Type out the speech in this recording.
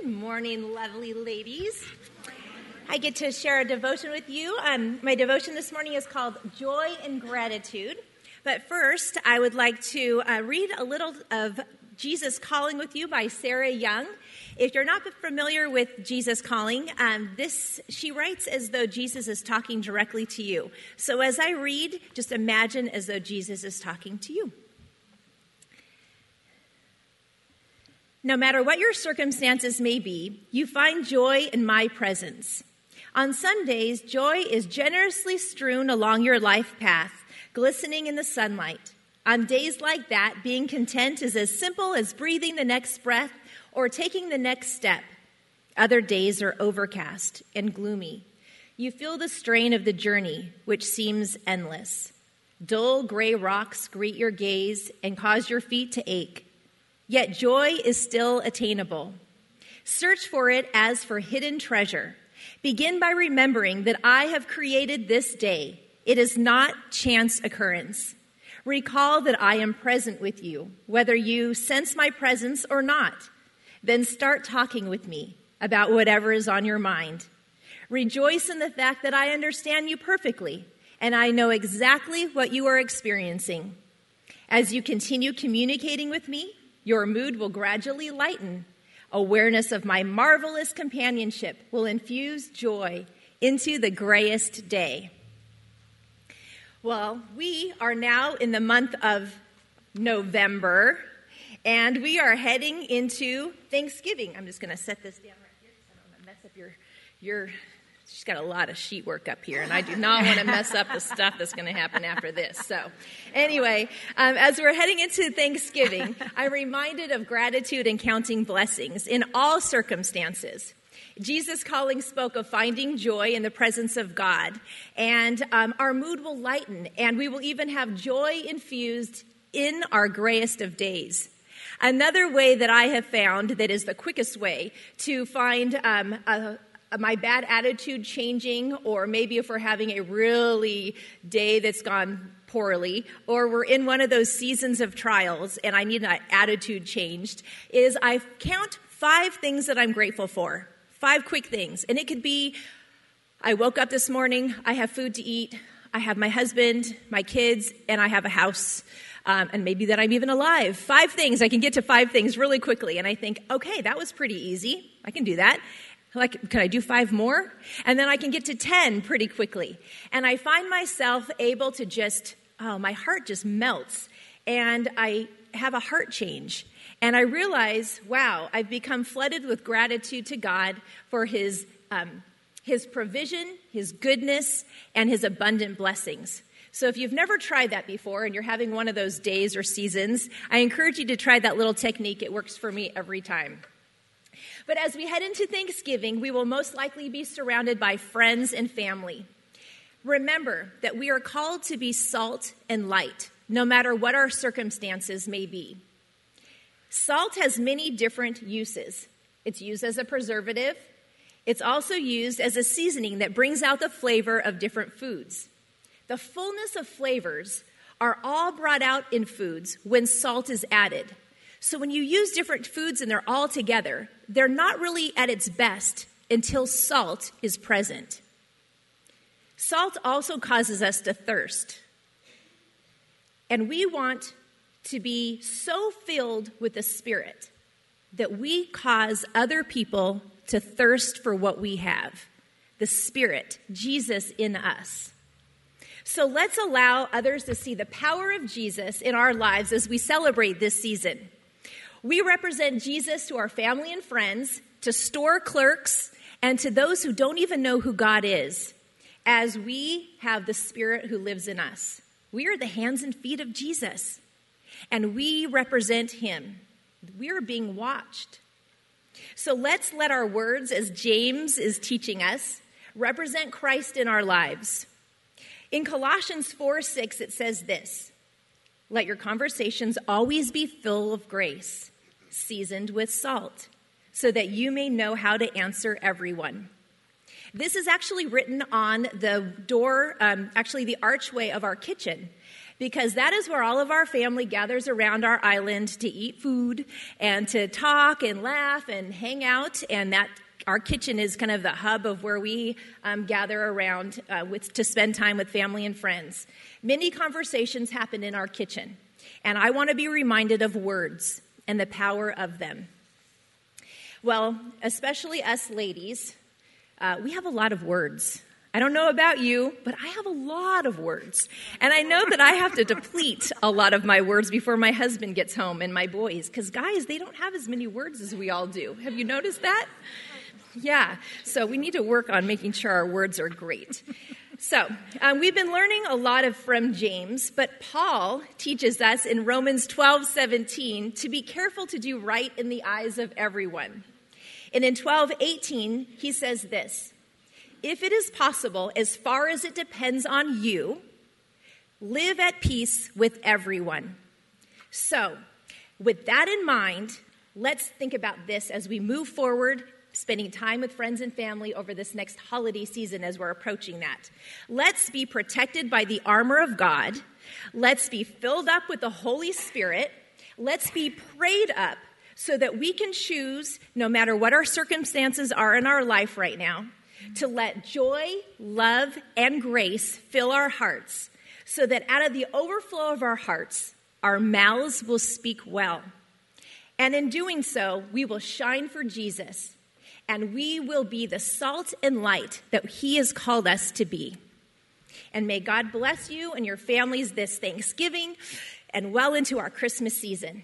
Good morning, lovely ladies. I get to share a devotion with you. Um, my devotion this morning is called Joy and Gratitude. But first, I would like to uh, read a little of Jesus Calling with You by Sarah Young. If you're not familiar with Jesus Calling, um, this she writes as though Jesus is talking directly to you. So as I read, just imagine as though Jesus is talking to you. No matter what your circumstances may be, you find joy in my presence. On Sundays, joy is generously strewn along your life path, glistening in the sunlight. On days like that, being content is as simple as breathing the next breath or taking the next step. Other days are overcast and gloomy. You feel the strain of the journey, which seems endless. Dull gray rocks greet your gaze and cause your feet to ache. Yet joy is still attainable. Search for it as for hidden treasure. Begin by remembering that I have created this day. It is not chance occurrence. Recall that I am present with you, whether you sense my presence or not. Then start talking with me about whatever is on your mind. Rejoice in the fact that I understand you perfectly and I know exactly what you are experiencing. As you continue communicating with me, your mood will gradually lighten. Awareness of my marvelous companionship will infuse joy into the grayest day. Well, we are now in the month of November, and we are heading into Thanksgiving. I'm just going to set this down right here I don't want to mess up your, your she's got a lot of sheet work up here, and I do not want to mess up the stuff that's going to happen after this. So, anyway, um, as we're heading into Thanksgiving, I'm reminded of gratitude and counting blessings in all circumstances. Jesus calling spoke of finding joy in the presence of God, and um, our mood will lighten, and we will even have joy infused in our grayest of days. Another way that I have found that is the quickest way to find um, a, my bad attitude changing, or maybe if we're having a really day that's gone poorly, or we're in one of those seasons of trials and I need an attitude changed, is I count five things that I'm grateful for. Five quick things. And it could be I woke up this morning, I have food to eat, I have my husband, my kids, and I have a house. Um, and maybe that I'm even alive. Five things. I can get to five things really quickly. And I think, okay, that was pretty easy. I can do that. Like, can I do five more? And then I can get to 10 pretty quickly. And I find myself able to just, oh, my heart just melts. And I have a heart change. And I realize, wow, I've become flooded with gratitude to God for His, um, his provision, His goodness, and His abundant blessings. So if you've never tried that before and you're having one of those days or seasons, I encourage you to try that little technique. It works for me every time. But as we head into Thanksgiving, we will most likely be surrounded by friends and family. Remember that we are called to be salt and light, no matter what our circumstances may be. Salt has many different uses. It's used as a preservative. It's also used as a seasoning that brings out the flavor of different foods. The fullness of flavors are all brought out in foods when salt is added. So when you use different foods and they're all together, they're not really at its best until salt is present. Salt also causes us to thirst. And we want to be so filled with the Spirit that we cause other people to thirst for what we have the Spirit, Jesus in us. So let's allow others to see the power of Jesus in our lives as we celebrate this season. We represent Jesus to our family and friends, to store clerks, and to those who don't even know who God is, as we have the Spirit who lives in us. We are the hands and feet of Jesus, and we represent Him. We are being watched. So let's let our words, as James is teaching us, represent Christ in our lives. In Colossians 4 6, it says this Let your conversations always be full of grace seasoned with salt, so that you may know how to answer everyone. This is actually written on the door, um, actually, the archway of our kitchen. because that is where all of our family gathers around our island to eat food and to talk and laugh and hang out. And that our kitchen is kind of the hub of where we um, gather around uh, with, to spend time with family and friends. Many conversations happen in our kitchen, and I want to be reminded of words and the power of them. Well, especially us ladies, uh, we have a lot of words. I don't know about you, but I have a lot of words. And I know that I have to deplete a lot of my words before my husband gets home and my boys, because guys, they don't have as many words as we all do. Have you noticed that? Yeah, so we need to work on making sure our words are great. So, um, we've been learning a lot of from James, but Paul teaches us in Romans 12 17 to be careful to do right in the eyes of everyone. And in 12 18, he says this If it is possible, as far as it depends on you, live at peace with everyone. So, with that in mind, let's think about this as we move forward spending time with friends and family over this next holiday season as we're approaching that. Let's be protected by the armor of God. Let's be filled up with the Holy Spirit. Let's be prayed up so that we can choose, no matter what our circumstances are in our life right now, to let joy, love, and grace fill our hearts so that out of the overflow of our hearts, our mouths will speak well. And in doing so, we will shine for Jesus and we will be the salt and light that He has called us to be. And may God bless you and your families this Thanksgiving and well into our Christmas season.